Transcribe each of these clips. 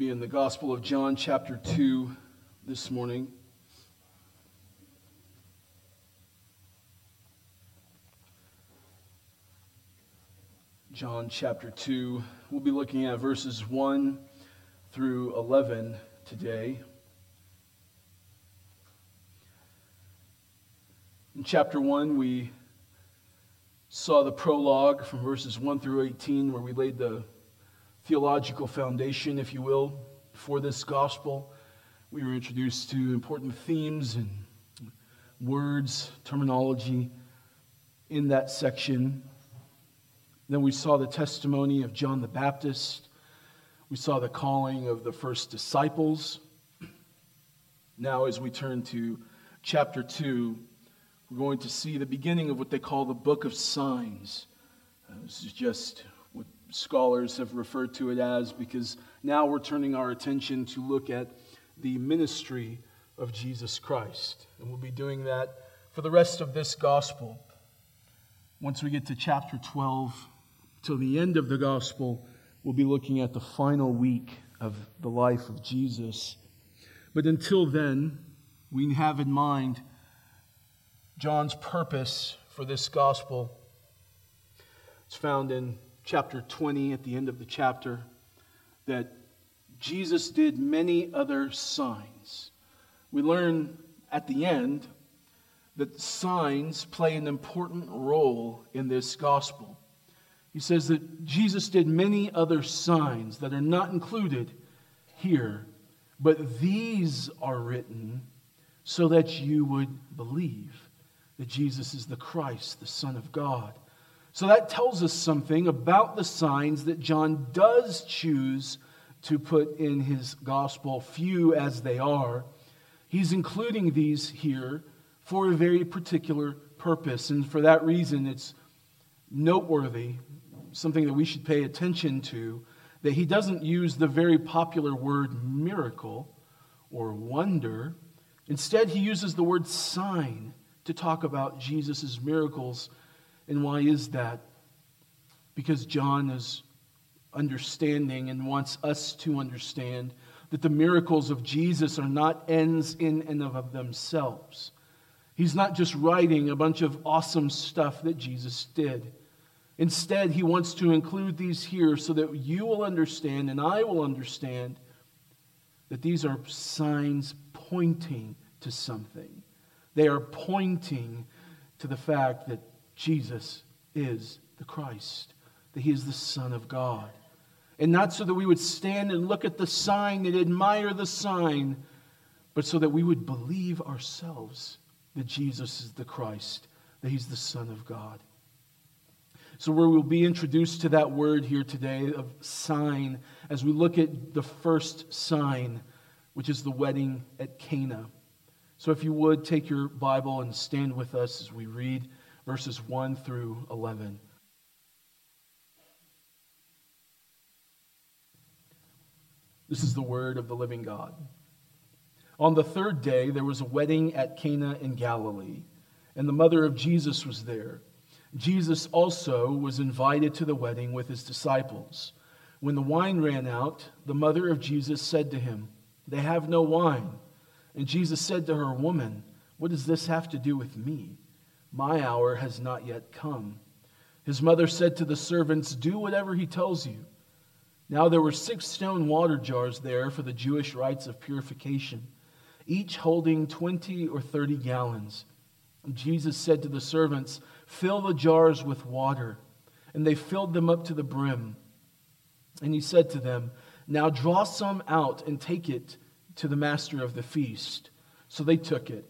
be in the Gospel of John, chapter 2, this morning. John chapter 2. We'll be looking at verses 1 through 11 today. In chapter 1, we saw the prologue from verses 1 through 18, where we laid the theological foundation, if you will, for this gospel. We were introduced to important themes and words, terminology in that section. Then we saw the testimony of John the Baptist. We saw the calling of the first disciples. Now, as we turn to chapter 2, we're going to see the beginning of what they call the book of signs. Uh, this is just scholars have referred to it as because now we're turning our attention to look at the ministry of Jesus Christ. And we'll be doing that for the rest of this gospel. Once we get to chapter 12, till the end of the gospel, we'll be looking at the final week of the life of Jesus. But until then, we have in mind John's purpose for this gospel. It's found in chapter 20 at the end of the chapter that Jesus did many other signs. We learn at the end that signs play an important role in this gospel. He says that Jesus did many other signs that are not included here, but these are written so that you would believe that Jesus is the Christ, the Son of God. So that tells us something about the signs that John does choose to put in his gospel, few as they are. He's including these here for a very particular purpose. And for that reason, it's noteworthy, something that we should pay attention to, that he doesn't use the very popular word miracle or wonder. Instead, he uses the word sign to talk about Jesus' miracles. And why is that? Because John is understanding and wants us to understand that the miracles of Jesus are not ends in and of themselves. He's not just writing a bunch of awesome stuff that Jesus did. Instead, he wants to include these here so that you will understand and I will understand that these are signs pointing to something. They are pointing to the fact that Jesus is the Christ, that he is the Son of God. And not so that we would stand and look at the sign and admire the sign, but so that we would believe ourselves that Jesus is the Christ, that he's the Son of God. So, where we will be introduced to that word here today of sign as we look at the first sign, which is the wedding at Cana. So, if you would, take your Bible and stand with us as we read verses 1 through 11. This is the word of the living God. On the third day, there was a wedding at Cana in Galilee, and the mother of Jesus was there. Jesus also was invited to the wedding with his disciples. When the wine ran out, the mother of Jesus said to him, They have no wine. And Jesus said to her, Woman, what does this have to do with me? My hour has not yet come. His mother said to the servants, Do whatever he tells you. Now there were six stone water jars there for the Jewish rites of purification, each holding 20 or 30 gallons. Jesus said to the servants, Fill the jars with water. And they filled them up to the brim. And he said to them, Now draw some out and take it to the master of the feast. So they took it.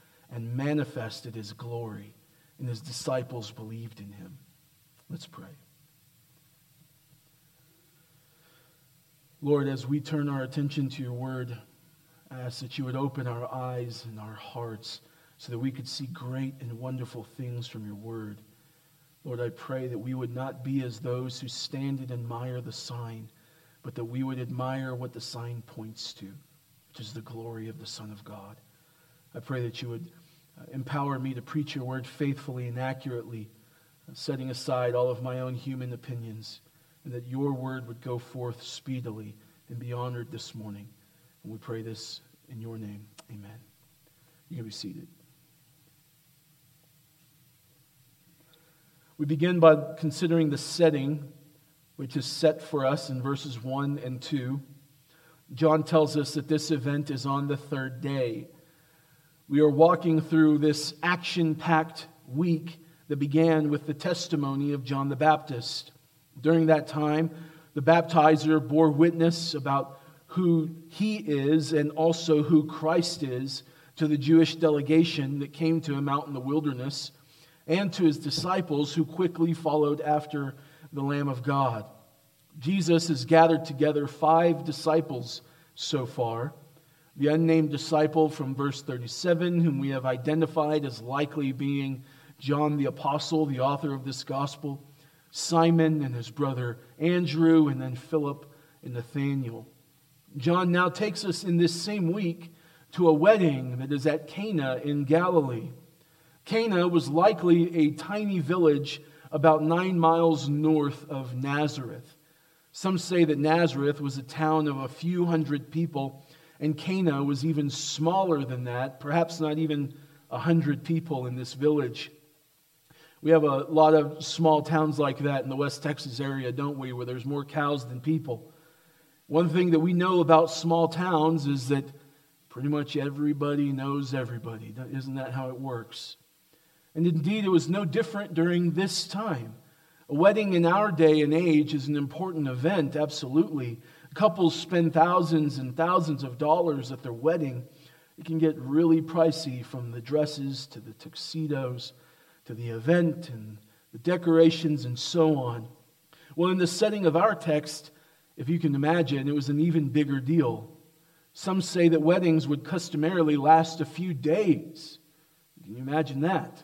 and manifested his glory, and his disciples believed in him. Let's pray. Lord, as we turn our attention to your word, I ask that you would open our eyes and our hearts so that we could see great and wonderful things from your word. Lord, I pray that we would not be as those who stand and admire the sign, but that we would admire what the sign points to, which is the glory of the Son of God. I pray that you would empower me to preach your word faithfully and accurately, setting aside all of my own human opinions, and that your word would go forth speedily and be honored this morning. And we pray this in your name. Amen. You can be seated. We begin by considering the setting, which is set for us in verses 1 and 2. John tells us that this event is on the third day. We are walking through this action packed week that began with the testimony of John the Baptist. During that time, the baptizer bore witness about who he is and also who Christ is to the Jewish delegation that came to him out in the wilderness and to his disciples who quickly followed after the Lamb of God. Jesus has gathered together five disciples so far. The unnamed disciple from verse 37, whom we have identified as likely being John the Apostle, the author of this gospel, Simon and his brother Andrew, and then Philip and Nathanael. John now takes us in this same week to a wedding that is at Cana in Galilee. Cana was likely a tiny village about nine miles north of Nazareth. Some say that Nazareth was a town of a few hundred people, and Cana was even smaller than that, perhaps not even a hundred people in this village. We have a lot of small towns like that in the West Texas area, don't we, where there's more cows than people. One thing that we know about small towns is that pretty much everybody knows everybody. Isn't that how it works? And indeed, it was no different during this time. A wedding in our day and age is an important event, absolutely. Couples spend thousands and thousands of dollars at their wedding. It can get really pricey from the dresses to the tuxedos to the event and the decorations and so on. Well, in the setting of our text, if you can imagine, it was an even bigger deal. Some say that weddings would customarily last a few days. Can you imagine that?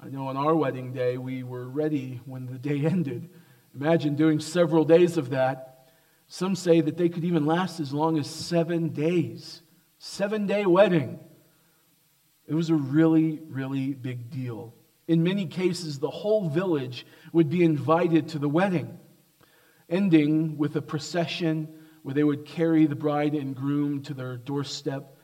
I know on our wedding day, we were ready when the day ended. Imagine doing several days of that. Some say that they could even last as long as seven days. Seven day wedding. It was a really, really big deal. In many cases, the whole village would be invited to the wedding ending with a procession where they would carry the bride and groom to their doorstep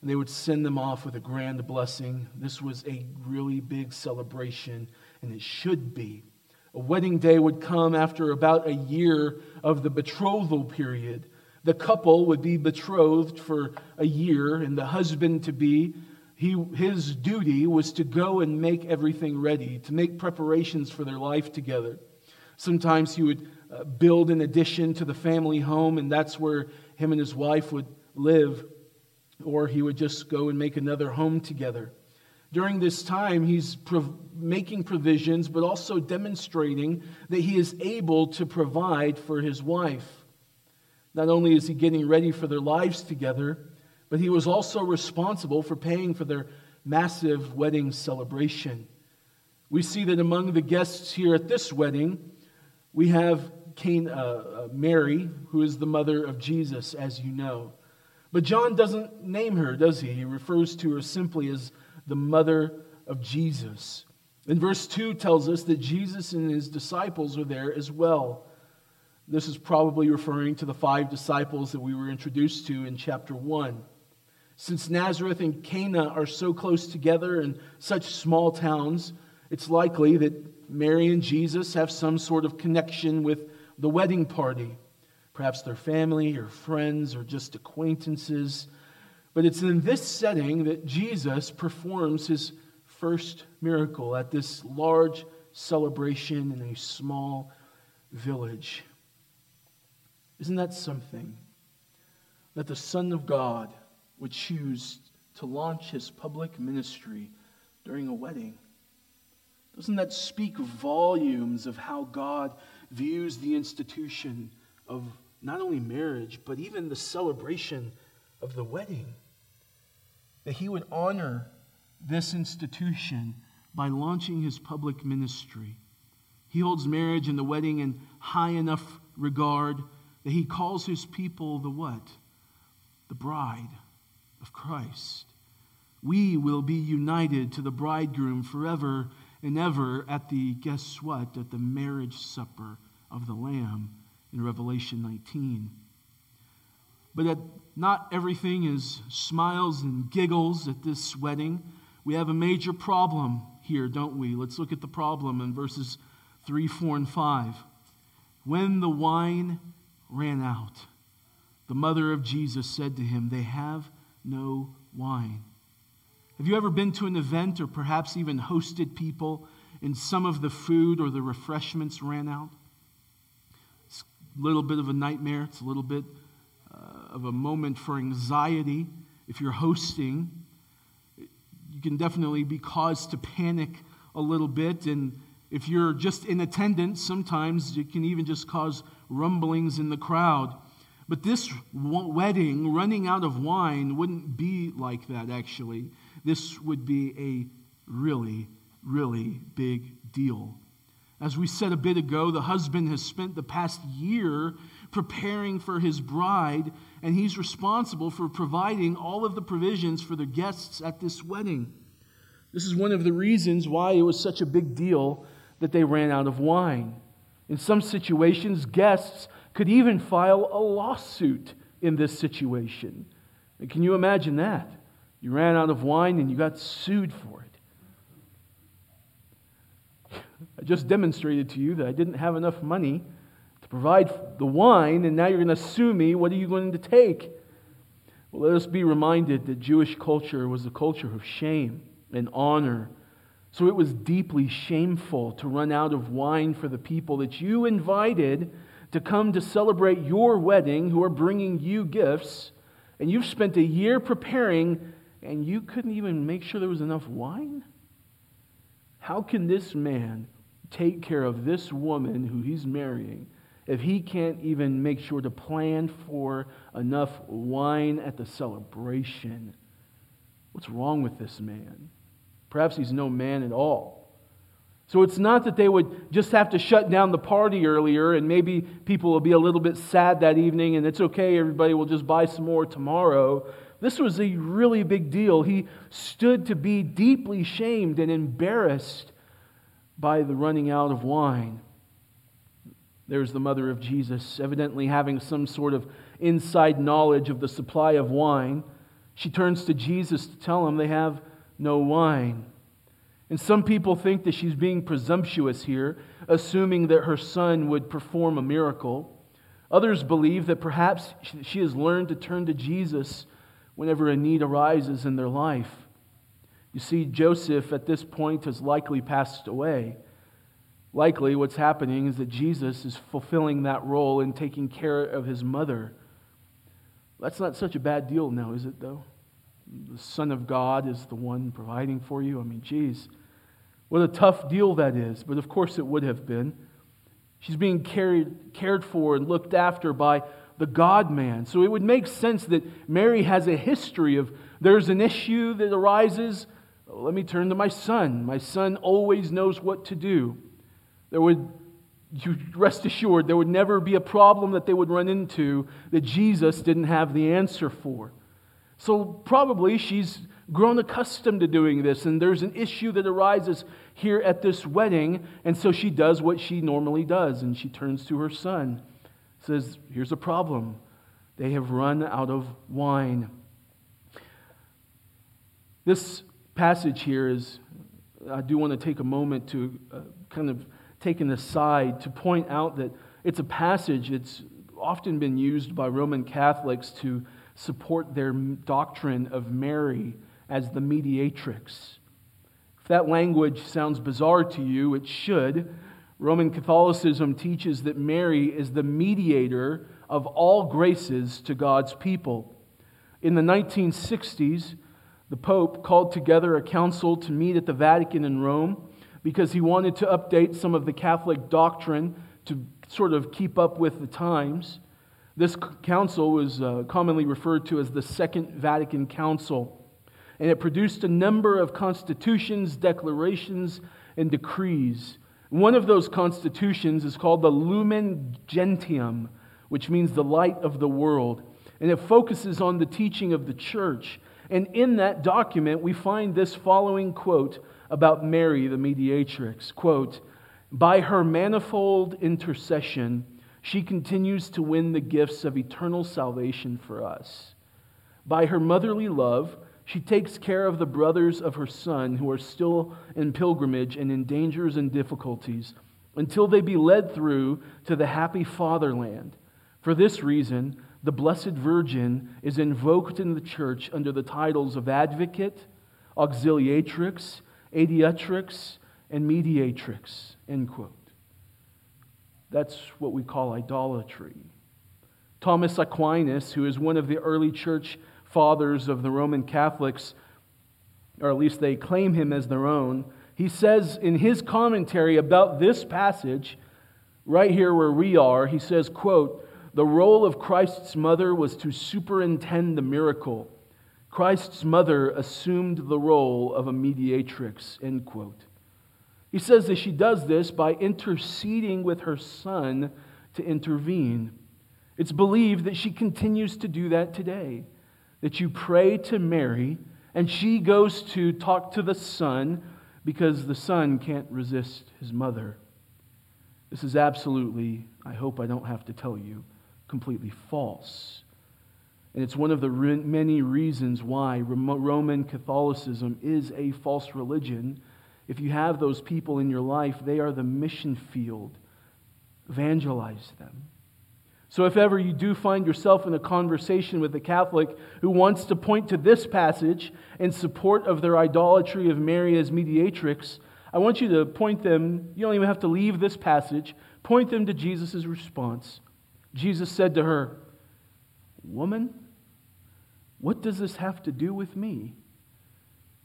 and they would send them off with a grand blessing. This was a really big celebration, and it should be. A wedding day would come after about a year of the betrothal period. The couple would be betrothed for a year, and the husband to be, he, his duty was to go and make everything ready, to make preparations for their life together. Sometimes he would uh, build an addition to the family home, and that's where him and his wife would live, or he would just go and make another home together. During this time, he's prov- making provisions, but also demonstrating that he is able to provide for his wife. Not only is he getting ready for their lives together, but he was also responsible for paying for their massive wedding celebration. We see that among the guests here at this wedding, we have Cain, uh, uh, Mary, who is the mother of Jesus, as you know. But John doesn't name her, does he? He refers to her simply as the mother of Jesus. And verse 2 tells us that Jesus and his disciples are there as well. This is probably referring to the five disciples that we were introduced to in chapter 1. Since Nazareth and Cana are so close together in such small towns, it's likely that Mary and Jesus have some sort of connection with the wedding party. Perhaps their family or friends or just acquaintances. But it's in this setting that Jesus performs his first miracle at this large celebration in a small village. Isn't that something? That the Son of God would choose to launch his public ministry during a wedding. Doesn't that speak volumes of how God views the institution of not only marriage, but even the celebration of the wedding. That he would honor this institution by launching his public ministry. He holds marriage and the wedding in high enough regard that he calls his people the what? The bride of Christ. We will be united to the bridegroom forever and ever at the, guess what? At the marriage supper of the Lamb in Revelation 19. But at, not everything is smiles and giggles at this wedding. We have a major problem here, don't we? Let's look at the problem in verses 3, 4, and 5. When the wine ran out, the mother of Jesus said to him, They have no wine. Have you ever been to an event or perhaps even hosted people and some of the food or the refreshments ran out? It's a little bit of a nightmare. It's a little bit of a moment for anxiety. If you're hosting, you can definitely be caused to panic a little bit. And if you're just in attendance, sometimes it can even just cause rumblings in the crowd. But this wedding, running out of wine, wouldn't be like that, actually. This would be a really, really big deal. As we said a bit ago, the husband has spent the past year preparing for his bride, and he's responsible for providing all of the provisions for the guests at this wedding. This is one of the reasons why it was such a big deal that they ran out of wine. In some situations, guests could even file a lawsuit in this situation. And can you imagine that? You ran out of wine and you got sued for it. I just demonstrated to you that I didn't have enough money provide the wine, and now you're going to sue me. What are you going to take? Well, let us be reminded that Jewish culture was a culture of shame and honor. So it was deeply shameful to run out of wine for the people that you invited to come to celebrate your wedding, who are bringing you gifts, and you've spent a year preparing and you couldn't even make sure there was enough wine? How can this man take care of this woman who he's marrying if he can't even make sure to plan for enough wine at the celebration? What's wrong with this man? Perhaps he's no man at all. So it's not that they would just have to shut down the party earlier and maybe people will be a little bit sad that evening and it's okay, everybody will just buy some more tomorrow. This was a really big deal. He stood to be deeply shamed and embarrassed by the running out of wine. There's the mother of Jesus, evidently having some sort of inside knowledge of the supply of wine. She turns to Jesus to tell him they have no wine. And some people think that she's being presumptuous here, assuming that her son would perform a miracle. Others believe that perhaps she has learned to turn to Jesus whenever a need arises in their life. You see, Joseph at this point has likely passed away. Likely, what's happening is that Jesus is fulfilling that role in taking care of his mother. That's not such a bad deal now, is it, though? The Son of God is the one providing for you. I mean, geez, what a tough deal that is. But of course, it would have been. She's being carried, cared for and looked after by the God man. So it would make sense that Mary has a history of there's an issue that arises. Let me turn to my son. My son always knows what to do. There would, you rest assured, there would never be a problem that they would run into that Jesus didn't have the answer for. So probably she's grown accustomed to doing this, and there's an issue that arises here at this wedding, and so she does what she normally does, and she turns to her son says, Here's a problem. They have run out of wine. This passage here is, I do want to take a moment to uh, kind of take an aside to point out that it's a passage, it's often been used by Roman Catholics to support their doctrine of Mary as the mediatrix. If that language sounds bizarre to you, it should. Roman Catholicism teaches that Mary is the mediator of all graces to God's people. In the 1960s, the Pope called together a council to meet at the Vatican in Rome because he wanted to update some of the Catholic doctrine to sort of keep up with the times. This council was uh, commonly referred to as the Second Vatican Council, and it produced a number of constitutions, declarations, and decrees. One of those constitutions is called the Lumen Gentium, which means the light of the world, and it focuses on the teaching of the church. And in that document, we find this following quote about Mary, the mediatrix. Quote, by her manifold intercession, she continues to win the gifts of eternal salvation for us. By her motherly love, she takes care of the brothers of her son who are still in pilgrimage and in dangers and difficulties until they be led through to the happy fatherland. For this reason, the Blessed Virgin is invoked in the church under the titles of advocate, auxiliatrix, adiutrix, and mediatrix. End quote. That's what we call idolatry. Thomas Aquinas, who is one of the early church fathers of the Roman Catholics, or at least they claim him as their own, he says in his commentary about this passage, right here where we are, he says, quote, the role of Christ's mother was to superintend the miracle. Christ's mother assumed the role of a mediatrix, end quote. He says that she does this by interceding with her son to intervene. It's believed that she continues to do that today. That you pray to Mary, and she goes to talk to the son because the son can't resist his mother. This is absolutely, I hope I don't have to tell you, completely false. And it's one of the many reasons why Roman Catholicism is a false religion if you have those people in your life, they are the mission field. Evangelize them. So, if ever you do find yourself in a conversation with a Catholic who wants to point to this passage in support of their idolatry of Mary as mediatrix, I want you to point them, you don't even have to leave this passage, point them to Jesus' response. Jesus said to her, Woman, what does this have to do with me?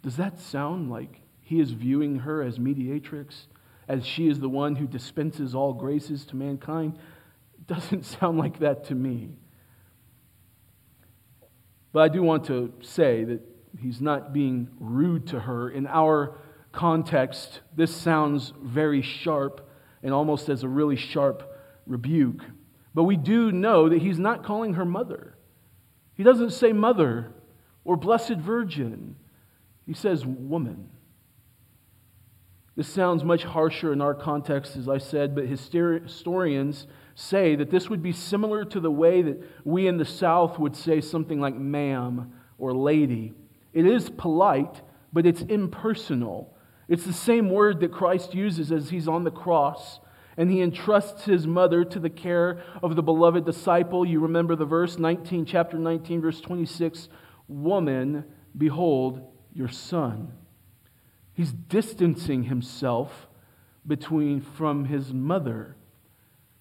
Does that sound like he is viewing her as mediatrix, as she is the one who dispenses all graces to mankind. It doesn't sound like that to me. But I do want to say that he's not being rude to her. In our context, this sounds very sharp and almost as a really sharp rebuke. But we do know that he's not calling her mother. He doesn't say mother or blessed virgin, he says woman. This sounds much harsher in our context, as I said, but historians say that this would be similar to the way that we in the South would say something like ma'am or lady. It is polite, but it's impersonal. It's the same word that Christ uses as he's on the cross and he entrusts his mother to the care of the beloved disciple. You remember the verse 19, chapter 19, verse 26 Woman, behold your son. He's distancing himself between from his mother.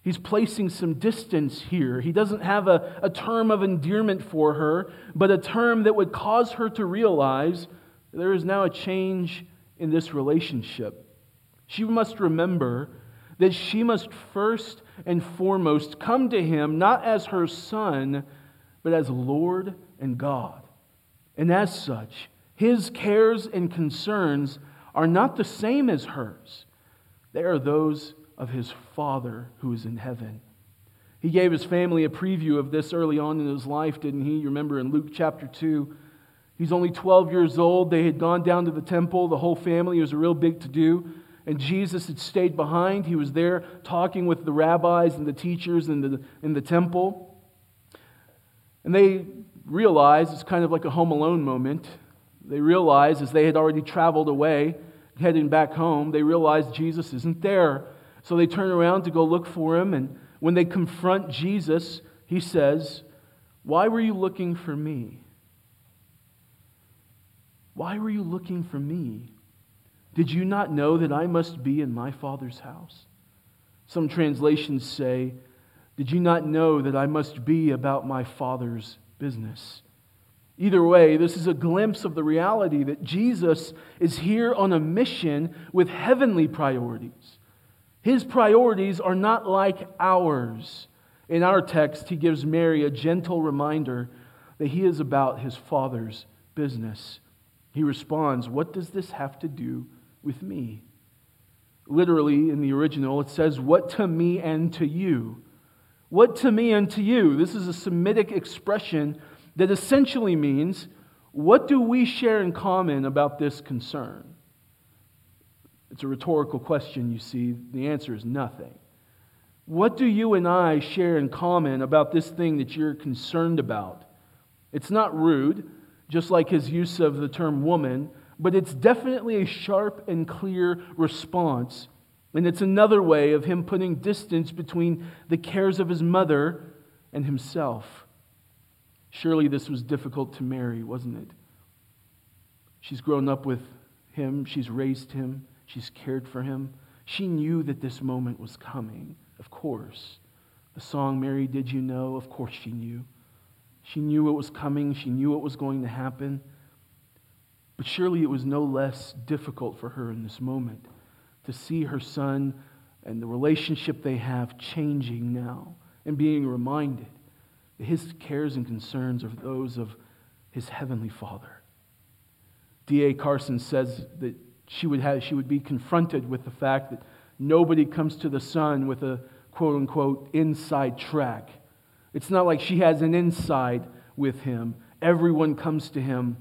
He's placing some distance here. He doesn't have a, a term of endearment for her, but a term that would cause her to realize there is now a change in this relationship. She must remember that she must first and foremost come to him not as her son, but as Lord and God. And as such, his cares and concerns are not the same as hers. They are those of his Father who is in heaven. He gave his family a preview of this early on in his life, didn't he? You remember in Luke chapter 2. He's only 12 years old. They had gone down to the temple, the whole family. It was a real big to do. And Jesus had stayed behind. He was there talking with the rabbis and the teachers in the, in the temple. And they realized it's kind of like a home alone moment. They realized as they had already traveled away, heading back home, they realized Jesus isn't there. So they turn around to go look for him. And when they confront Jesus, he says, Why were you looking for me? Why were you looking for me? Did you not know that I must be in my Father's house? Some translations say, Did you not know that I must be about my Father's business? Either way, this is a glimpse of the reality that Jesus is here on a mission with heavenly priorities. His priorities are not like ours. In our text, he gives Mary a gentle reminder that he is about his father's business. He responds, What does this have to do with me? Literally, in the original, it says, What to me and to you? What to me and to you? This is a Semitic expression that essentially means, What do we share in common about this concern? It's a rhetorical question, you see. The answer is nothing. What do you and I share in common about this thing that you're concerned about? It's not rude, just like his use of the term woman, but it's definitely a sharp and clear response. And it's another way of him putting distance between the cares of his mother and himself. Surely this was difficult to Mary, wasn't it? She's grown up with him, she's raised him, she's cared for him. She knew that this moment was coming, of course. The song, Mary, Did You Know? Of course she knew. She knew it was coming, she knew it was going to happen. But surely it was no less difficult for her in this moment to see her son and the relationship they have changing now and being reminded that his cares and concerns are those of his heavenly Father. D.A. Carson says that she would, have, she would be confronted with the fact that nobody comes to the Son with a quote unquote inside track. It's not like she has an inside with him. Everyone comes to him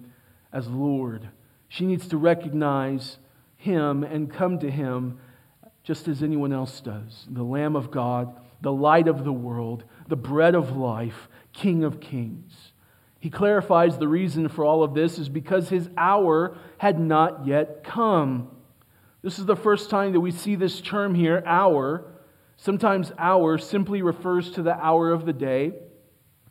as Lord. She needs to recognize him and come to him just as anyone else does the Lamb of God, the light of the world, the bread of life, King of kings. He clarifies the reason for all of this is because his hour had not yet come. This is the first time that we see this term here, hour. Sometimes hour simply refers to the hour of the day,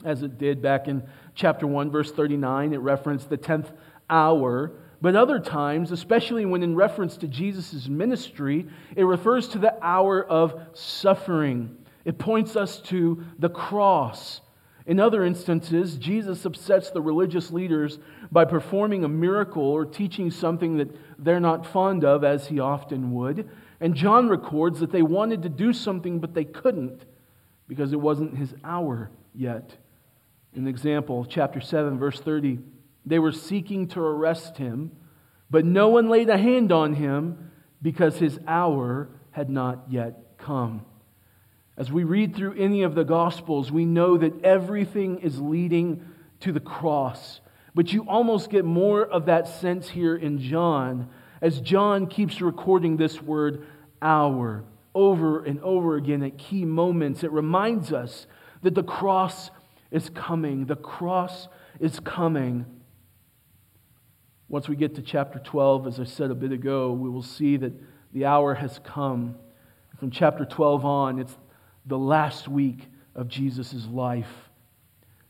as it did back in chapter 1, verse 39. It referenced the 10th hour. But other times, especially when in reference to Jesus' ministry, it refers to the hour of suffering. It points us to the cross. In other instances, Jesus upsets the religious leaders by performing a miracle or teaching something that they're not fond of, as he often would. And John records that they wanted to do something, but they couldn't because it wasn't his hour yet. An example, chapter 7, verse 30. They were seeking to arrest him, but no one laid a hand on him because his hour had not yet come. As we read through any of the Gospels, we know that everything is leading to the cross. But you almost get more of that sense here in John as John keeps recording this word hour over and over again at key moments. It reminds us that the cross is coming. The cross is coming. Once we get to chapter 12, as I said a bit ago, we will see that the hour has come. From chapter 12 on, it's the last week of Jesus' life.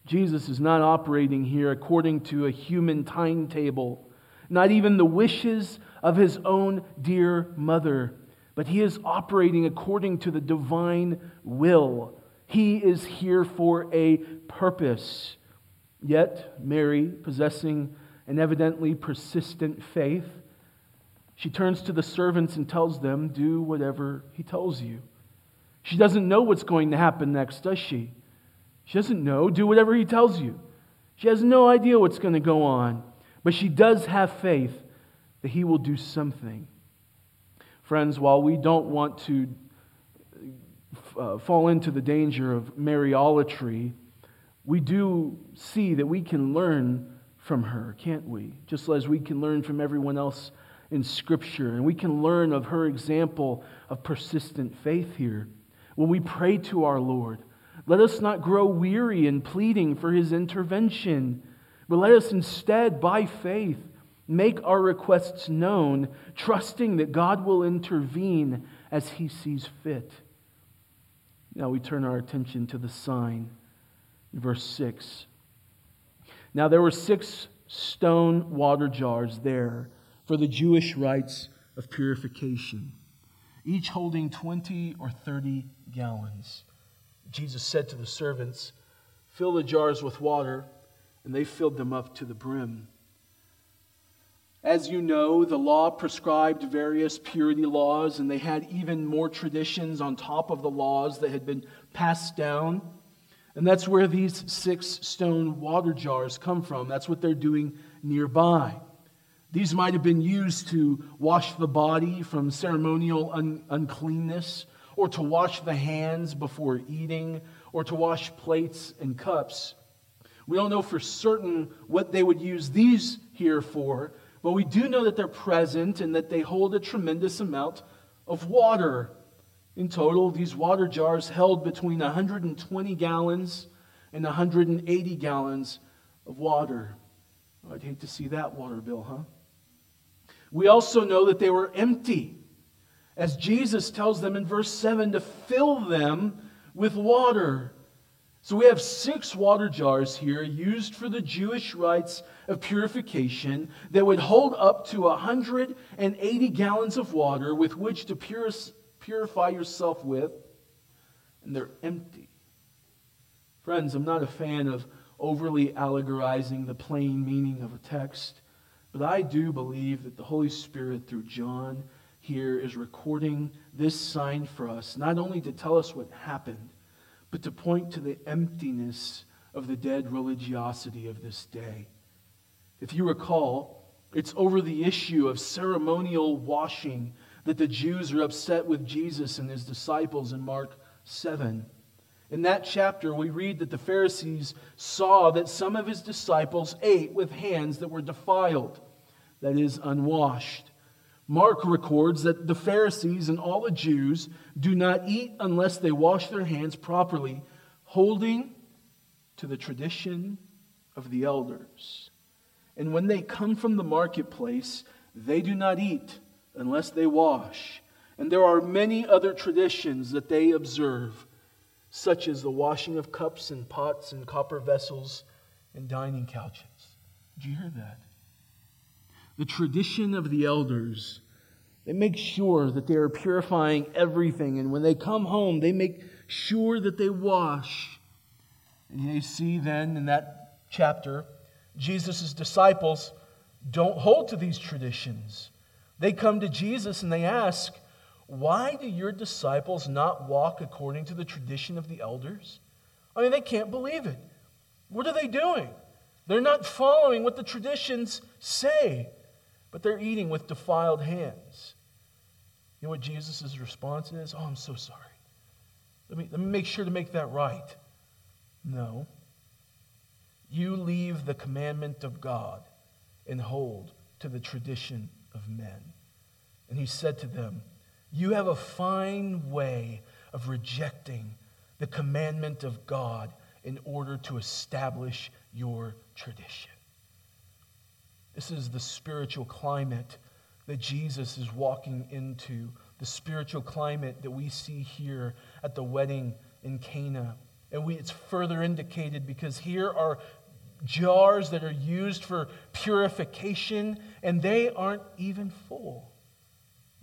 Jesus is not operating here according to a human timetable, not even the wishes of his own dear mother, but he is operating according to the divine will. He is here for a purpose. Yet, Mary, possessing an evidently persistent faith, she turns to the servants and tells them, Do whatever he tells you. She doesn't know what's going to happen next, does she? She doesn't know. Do whatever he tells you. She has no idea what's going to go on, but she does have faith that he will do something. Friends, while we don't want to uh, fall into the danger of Mariolatry, we do see that we can learn from her, can't we? Just as we can learn from everyone else in Scripture. And we can learn of her example of persistent faith here. When we pray to our Lord, let us not grow weary in pleading for his intervention, but let us instead, by faith, make our requests known, trusting that God will intervene as he sees fit. Now we turn our attention to the sign. Verse 6. Now there were six stone water jars there for the Jewish rites of purification, each holding 20 or 30 gallons. Jesus said to the servants, Fill the jars with water, and they filled them up to the brim. As you know, the law prescribed various purity laws, and they had even more traditions on top of the laws that had been passed down. And that's where these six stone water jars come from. That's what they're doing nearby. These might have been used to wash the body from ceremonial un- uncleanness, or to wash the hands before eating, or to wash plates and cups. We don't know for certain what they would use these here for, but we do know that they're present and that they hold a tremendous amount of water. In total, these water jars held between 120 gallons and 180 gallons of water. I'd hate to see that water bill, huh? We also know that they were empty, as Jesus tells them in verse 7 to fill them with water. So we have six water jars here used for the Jewish rites of purification that would hold up to 180 gallons of water with which to purify yourself with, and they're empty. Friends, I'm not a fan of overly allegorizing the plain meaning of a text, but I do believe that the Holy Spirit, through John, here is recording this sign for us, not only to tell us what happened but to point to the emptiness of the dead religiosity of this day. If you recall, it's over the issue of ceremonial washing that the Jews are upset with Jesus and his disciples in Mark 7. In that chapter, we read that the Pharisees saw that some of his disciples ate with hands that were defiled, that is, unwashed. Mark records that the Pharisees and all the Jews do not eat unless they wash their hands properly, holding to the tradition of the elders. And when they come from the marketplace, they do not eat unless they wash. And there are many other traditions that they observe, such as the washing of cups and pots and copper vessels and dining couches. Did you hear that? the tradition of the elders. They make sure that they are purifying everything. And when they come home, they make sure that they wash. And you see then in that chapter, Jesus' disciples don't hold to these traditions. They come to Jesus and they ask, Why do your disciples not walk according to the tradition of the elders? I mean, they can't believe it. What are they doing? They're not following what the traditions say but they're eating with defiled hands. You know what Jesus' response is? Oh, I'm so sorry. Let me, let me make sure to make that right. No. You leave the commandment of God and hold to the tradition of men. And he said to them, You have a fine way of rejecting the commandment of God in order to establish your tradition. This is the spiritual climate that Jesus is walking into, the spiritual climate that we see here at the wedding in Cana. And we, it's further indicated because here are jars that are used for purification, and they aren't even full.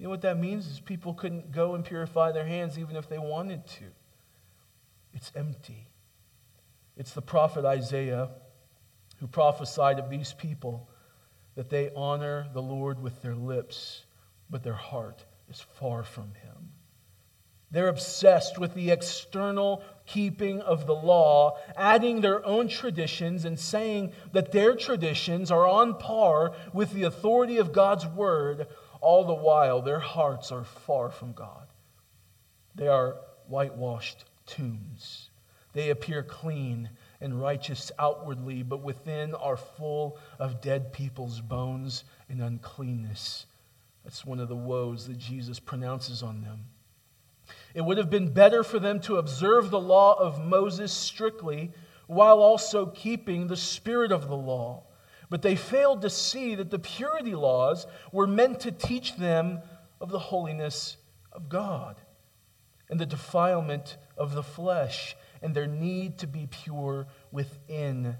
You know what that means? Is people couldn't go and purify their hands even if they wanted to. It's empty. It's the prophet Isaiah who prophesied of these people that they honor the Lord with their lips, but their heart is far from him. They're obsessed with the external keeping of the law, adding their own traditions and saying that their traditions are on par with the authority of God's word, all the while their hearts are far from God. They are whitewashed tombs. They appear clean and righteous outwardly, but within are full of dead people's bones and uncleanness. That's one of the woes that Jesus pronounces on them. It would have been better for them to observe the law of Moses strictly while also keeping the spirit of the law. But they failed to see that the purity laws were meant to teach them of the holiness of God and the defilement of the flesh and their need to be pure within.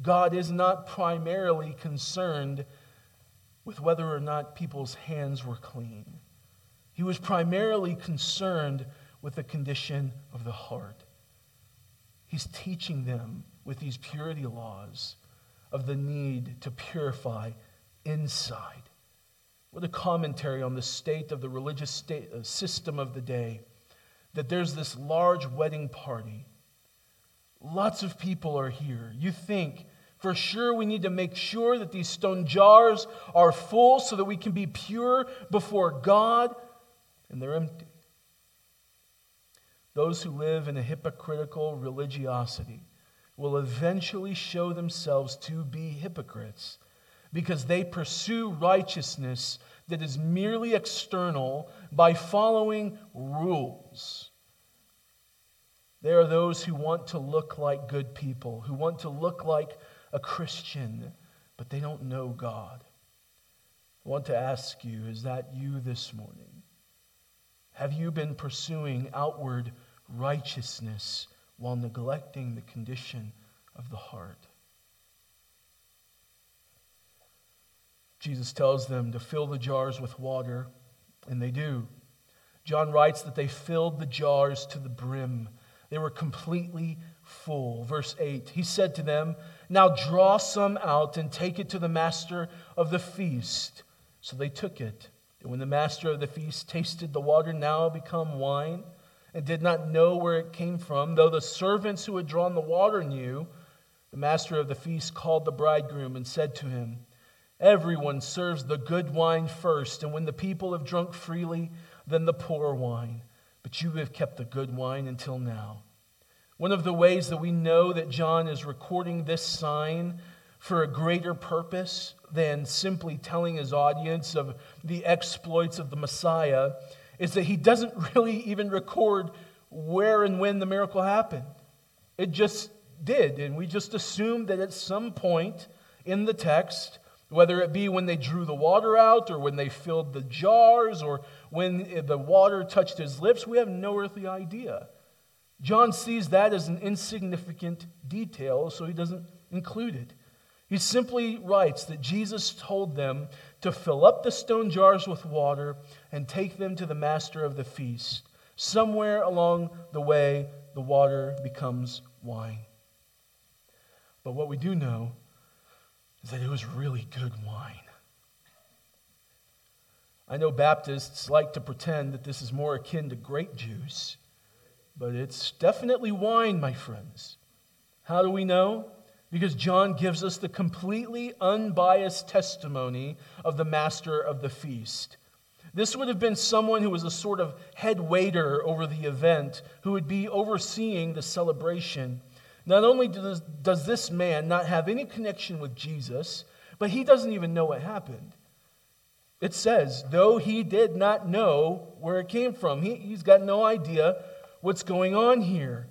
God is not primarily concerned with whether or not people's hands were clean. He was primarily concerned with the condition of the heart. He's teaching them with these purity laws of the need to purify inside. What a commentary on the state of the religious state, uh, system of the day. That there's this large wedding party. Lots of people are here. You think, for sure, we need to make sure that these stone jars are full so that we can be pure before God, and they're empty. Those who live in a hypocritical religiosity will eventually show themselves to be hypocrites because they pursue righteousness that is merely external by following rules. There are those who want to look like good people, who want to look like a Christian, but they don't know God. I want to ask you is that you this morning? Have you been pursuing outward righteousness while neglecting the condition of the heart? Jesus tells them to fill the jars with water, and they do. John writes that they filled the jars to the brim. They were completely full. Verse 8 He said to them, Now draw some out and take it to the master of the feast. So they took it. And when the master of the feast tasted the water now become wine, and did not know where it came from, though the servants who had drawn the water knew, the master of the feast called the bridegroom and said to him, Everyone serves the good wine first, and when the people have drunk freely, then the poor wine. But you have kept the good wine until now. One of the ways that we know that John is recording this sign for a greater purpose than simply telling his audience of the exploits of the Messiah is that he doesn't really even record where and when the miracle happened. It just did. And we just assume that at some point in the text, whether it be when they drew the water out or when they filled the jars or when the water touched his lips, we have no earthly idea. John sees that as an insignificant detail, so he doesn't include it. He simply writes that Jesus told them to fill up the stone jars with water and take them to the master of the feast. Somewhere along the way, the water becomes wine. But what we do know is that it was really good wine. I know Baptists like to pretend that this is more akin to grape juice, but it's definitely wine, my friends. How do we know? because John gives us the completely unbiased testimony of the master of the feast. This would have been someone who was a sort of head waiter over the event, who would be overseeing the celebration. Not only does, does this man not have any connection with Jesus, but he doesn't even know what happened. It says, though he did not know where it came from, he, he's got no idea what's going on here.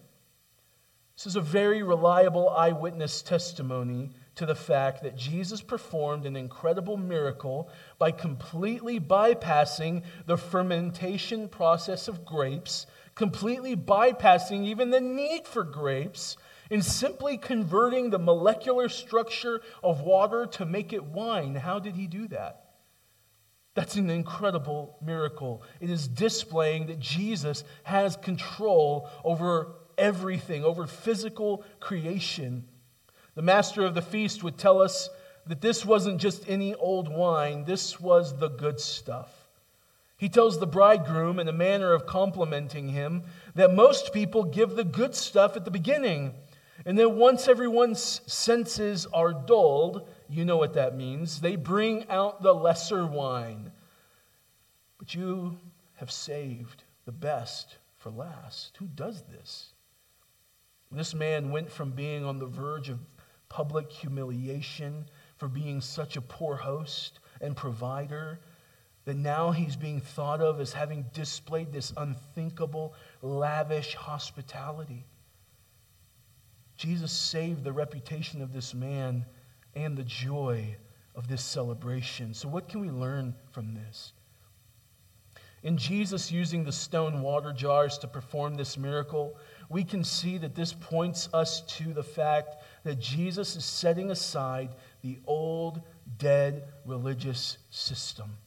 This is a very reliable eyewitness testimony to the fact that Jesus performed an incredible miracle by completely bypassing the fermentation process of grapes, completely bypassing even the need for grapes, and simply converting the molecular structure of water to make it wine. How did he do that? That's an incredible miracle. It is displaying that Jesus has control over everything, over physical creation. The master of the feast would tell us that this wasn't just any old wine, this was the good stuff. He tells the bridegroom, in a manner of complimenting him, that most people give the good stuff at the beginning. And then once everyone's senses are dulled, you know what that means, they bring out the lesser wine. But you have saved the best for last. Who does this? This man went from being on the verge of public humiliation for being such a poor host and provider that now he's being thought of as having displayed this unthinkable, lavish hospitality. Jesus saved the reputation of this man and the joy of this celebration. So, what can we learn from this? In Jesus using the stone water jars to perform this miracle, we can see that this points us to the fact that Jesus is setting aside the old, dead religious system.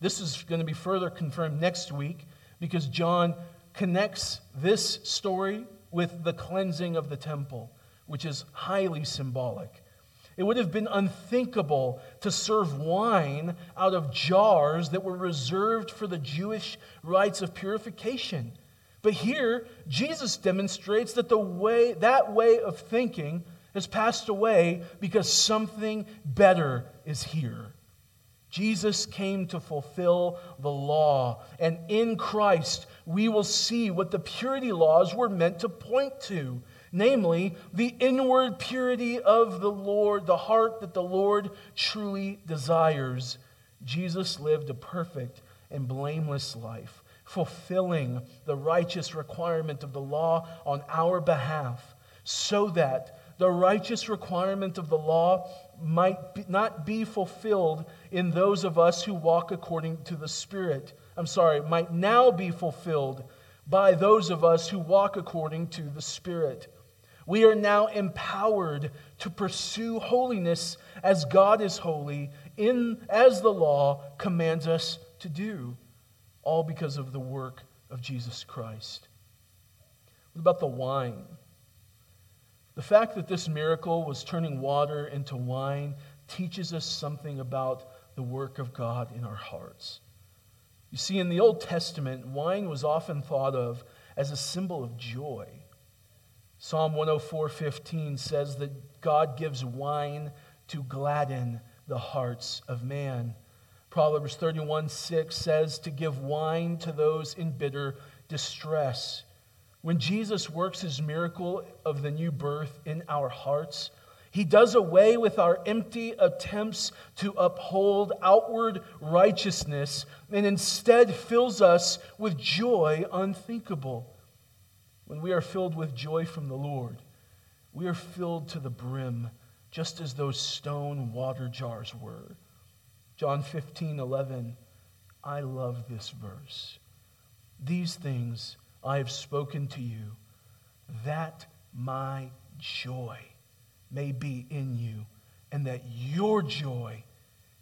This is going to be further confirmed next week because John connects this story with the cleansing of the temple, which is highly symbolic. It would have been unthinkable to serve wine out of jars that were reserved for the Jewish rites of purification. But here, Jesus demonstrates that the way, that way of thinking has passed away because something better is here. Jesus came to fulfill the law, and in Christ we will see what the purity laws were meant to point to namely, the inward purity of the Lord, the heart that the Lord truly desires. Jesus lived a perfect and blameless life, fulfilling the righteous requirement of the law on our behalf, so that the righteous requirement of the law might be, not be fulfilled in those of us who walk according to the Spirit. I'm sorry, might now be fulfilled by those of us who walk according to the Spirit. We are now empowered to pursue holiness as God is holy, in, as the law commands us to do, all because of the work of Jesus Christ. What about the wine? The fact that this miracle was turning water into wine teaches us something about the work of God in our hearts. You see, in the Old Testament, wine was often thought of as a symbol of joy. Psalm 104:15 says that God gives wine to gladden the hearts of man. Proverbs 31:6 says to give wine to those in bitter distress. When Jesus works his miracle of the new birth in our hearts, he does away with our empty attempts to uphold outward righteousness and instead fills us with joy unthinkable. When we are filled with joy from the Lord, we are filled to the brim, just as those stone water jars were. John 15, 11. I love this verse. These things I have spoken to you, that my joy may be in you, and that your joy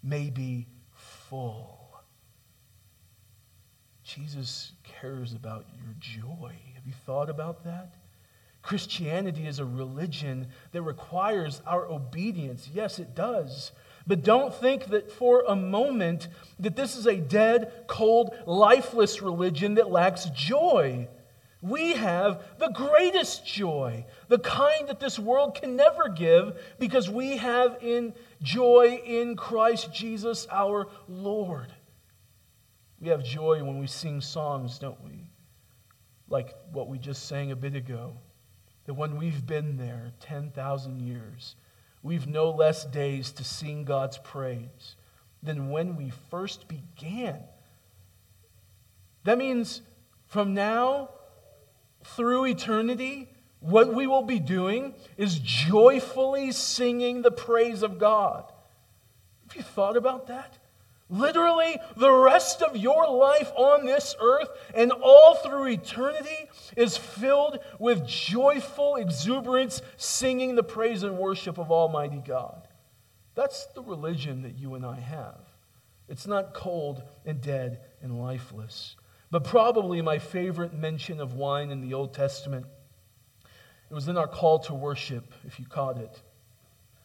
may be full. Jesus cares about your joy. Have you thought about that? Christianity is a religion that requires our obedience. Yes, it does. But don't think that for a moment that this is a dead, cold, lifeless religion that lacks joy. We have the greatest joy, the kind that this world can never give, because we have in joy in Christ Jesus our Lord. We have joy when we sing songs, don't we? Like what we just sang a bit ago. That when we've been there 10,000 years, we've no less days to sing God's praise than when we first began. That means from now through eternity, what we will be doing is joyfully singing the praise of God. Have you thought about that? Literally, the rest of your life on this earth and all through eternity is filled with joyful exuberance, singing the praise and worship of Almighty God. That's the religion that you and I have. It's not cold and dead and lifeless. But probably my favorite mention of wine in the Old Testament, it was in our call to worship, if you caught it.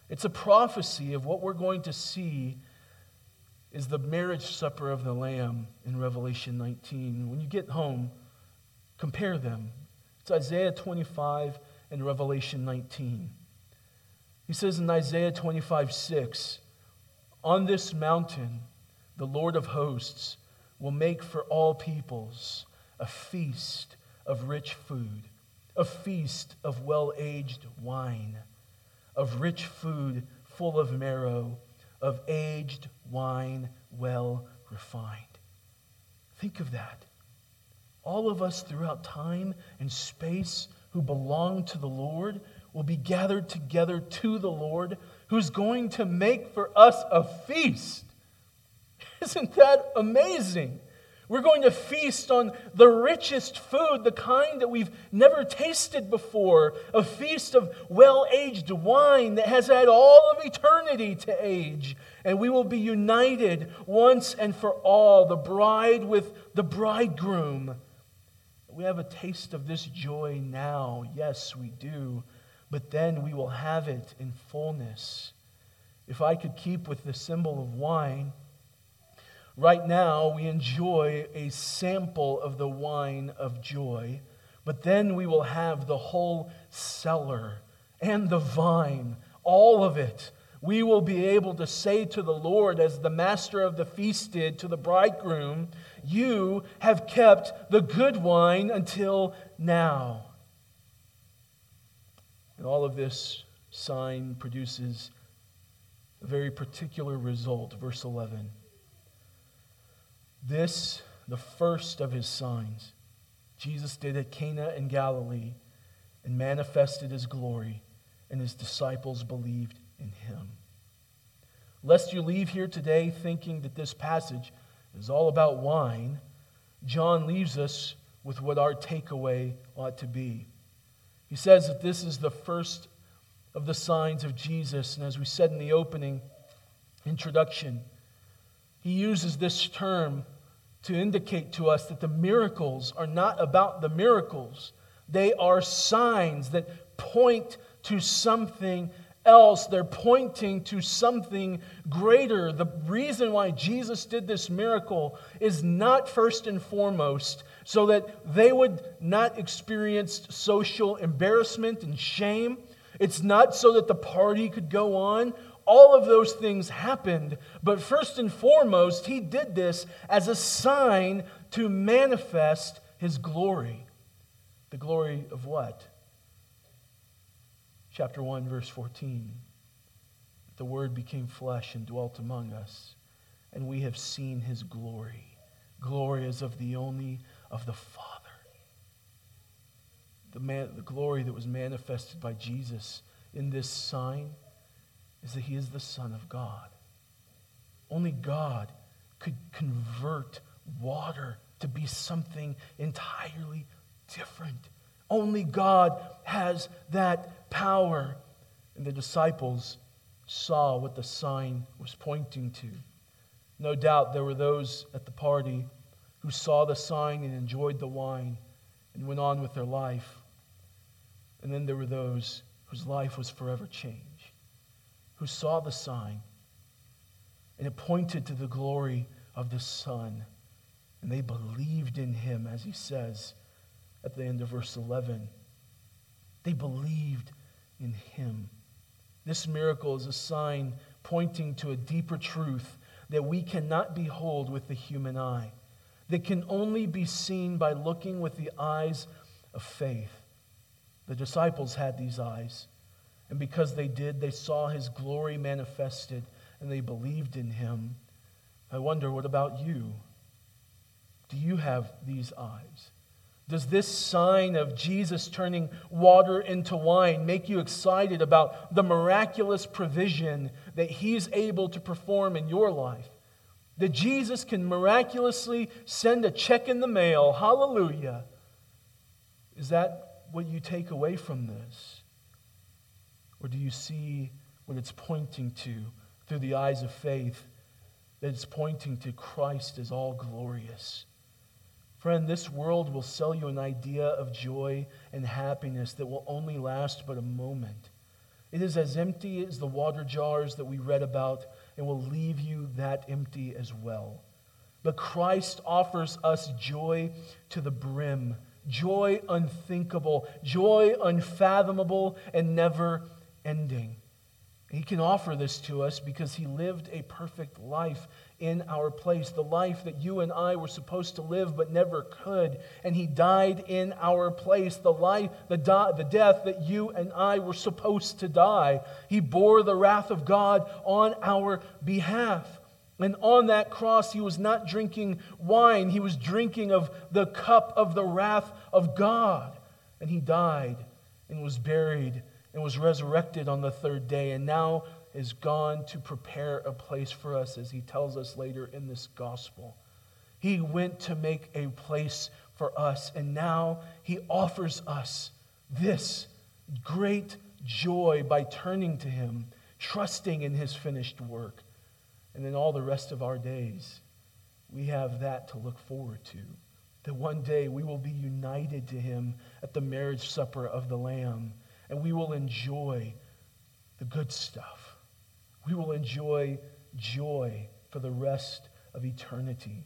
It's a prophecy of what we're going to see is the marriage supper of the Lamb in Revelation 19. When you get home, compare them. It's Isaiah 25 and Revelation 19. He says in Isaiah 25 6, On this mountain, the Lord of hosts will make for all peoples a feast of rich food, a feast of well aged wine, of rich food full of marrow of aged wine well refined. Think of that. All of us throughout time and space who belong to the Lord will be gathered together to the Lord, who's going to make for us a feast. Isn't that amazing? We're going to feast on the richest food, the kind that we've never tasted before, a feast of well aged wine that has had all of eternity to age. And we will be united once and for all, the bride with the bridegroom. We have a taste of this joy now. Yes, we do. But then we will have it in fullness if I could keep with the symbol of wine, right now we enjoy a sample of the wine of joy, but then we will have the whole cellar and the vine, all of it. We will be able to say to the Lord, as the master of the feast did to the bridegroom, You have kept the good wine until now. And all of this sign produces a very particular result. Verse 11. This, the first of his signs, Jesus did at Cana in Galilee and manifested his glory, and his disciples believed in him. Lest you leave here today thinking that this passage is all about wine, John leaves us with what our takeaway ought to be. He says that this is the first of the signs of Jesus. And as we said in the opening introduction, he uses this term to indicate to us that the miracles are not about the miracles, they are signs that point to something else. They're pointing to something greater. The reason why Jesus did this miracle is not first and foremost so that they would not experience social embarrassment and shame. It's not so that the party could go on. All of those things happened, but first and foremost, he did this as a sign to manifest his glory. The glory of what? Chapter 1, verse 14. The Word became flesh and dwelt among us, and we have seen his glory. Glory as of the only of the Father. The, man, the glory that was manifested by Jesus in this sign is that he is the Son of God. Only God could convert water to be something entirely different. Only God has that power. And the disciples saw what the sign was pointing to. No doubt there were those at the party who saw the sign and enjoyed the wine and went on with their life. And then there were those whose life was forever changed, who saw the sign and it pointed to the glory of the Son. And they believed in him, as he says at the end of verse 11. They believed in him. This miracle is a sign pointing to a deeper truth that we cannot behold with the human eye that can only be seen by looking with the eyes of faith. The disciples had these eyes, and because they did, they saw his glory manifested and they believed in him. I wonder, what about you? Do you have these eyes? Does this sign of Jesus turning water into wine make you excited about the miraculous provision that he's able to perform in your life? that Jesus can miraculously send a check in the mail. Hallelujah. Is that what you take away from this? Or do you see what it's pointing to through the eyes of faith? That it's pointing to Christ as all glorious. Friend, this world will sell you an idea of joy and happiness that will only last but a moment. It is as empty as the water jars that we read about and will leave you that empty as well. But Christ offers us joy to the brim, joy unthinkable, joy unfathomable, and never ending. He can offer this to us because he lived a perfect life in our place, the life that you and I were supposed to live but never could. And he died in our place, the life, the, di- the death that you and I were supposed to die. He bore the wrath of God on our behalf. And on that cross, he was not drinking wine, he was drinking of the cup of the wrath of God. And he died and was buried and was resurrected on the third day. And now is gone to prepare a place for us, as he tells us later in this gospel. He went to make a place for us, and now he offers us this great joy by turning to him, trusting in his finished work. And then all the rest of our days, we have that to look forward to. That one day we will be united to him at the marriage supper of the Lamb, and we will enjoy the good stuff we will enjoy joy for the rest of eternity.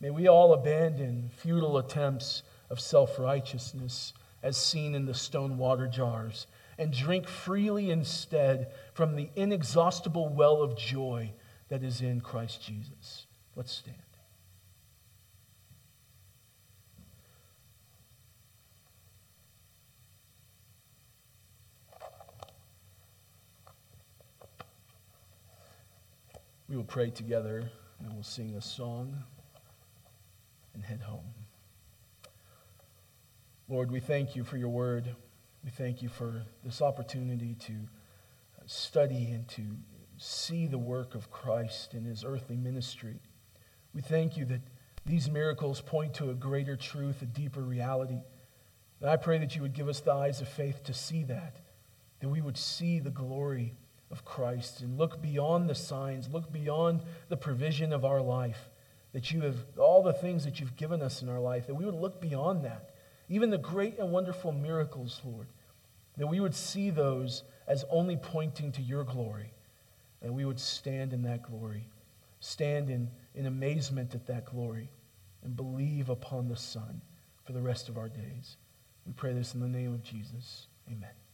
May we all abandon futile attempts of self righteousness as seen in the stone water jars and drink freely instead from the inexhaustible well of joy that is in Christ Jesus. Let's stand. We will pray together and we'll sing a song and head home. Lord, we thank you for your word. We thank you for this opportunity to study and to see the work of Christ in his earthly ministry. We thank you that these miracles point to a greater truth, a deeper reality. And I pray that you would give us the eyes of faith to see that, that we would see the glory of Christ and look beyond the signs, look beyond the provision of our life, that you have all the things that you've given us in our life, that we would look beyond that, even the great and wonderful miracles, Lord, that we would see those as only pointing to your glory, and we would stand in that glory, stand in, in amazement at that glory, and believe upon the Son for the rest of our days. We pray this in the name of Jesus. Amen.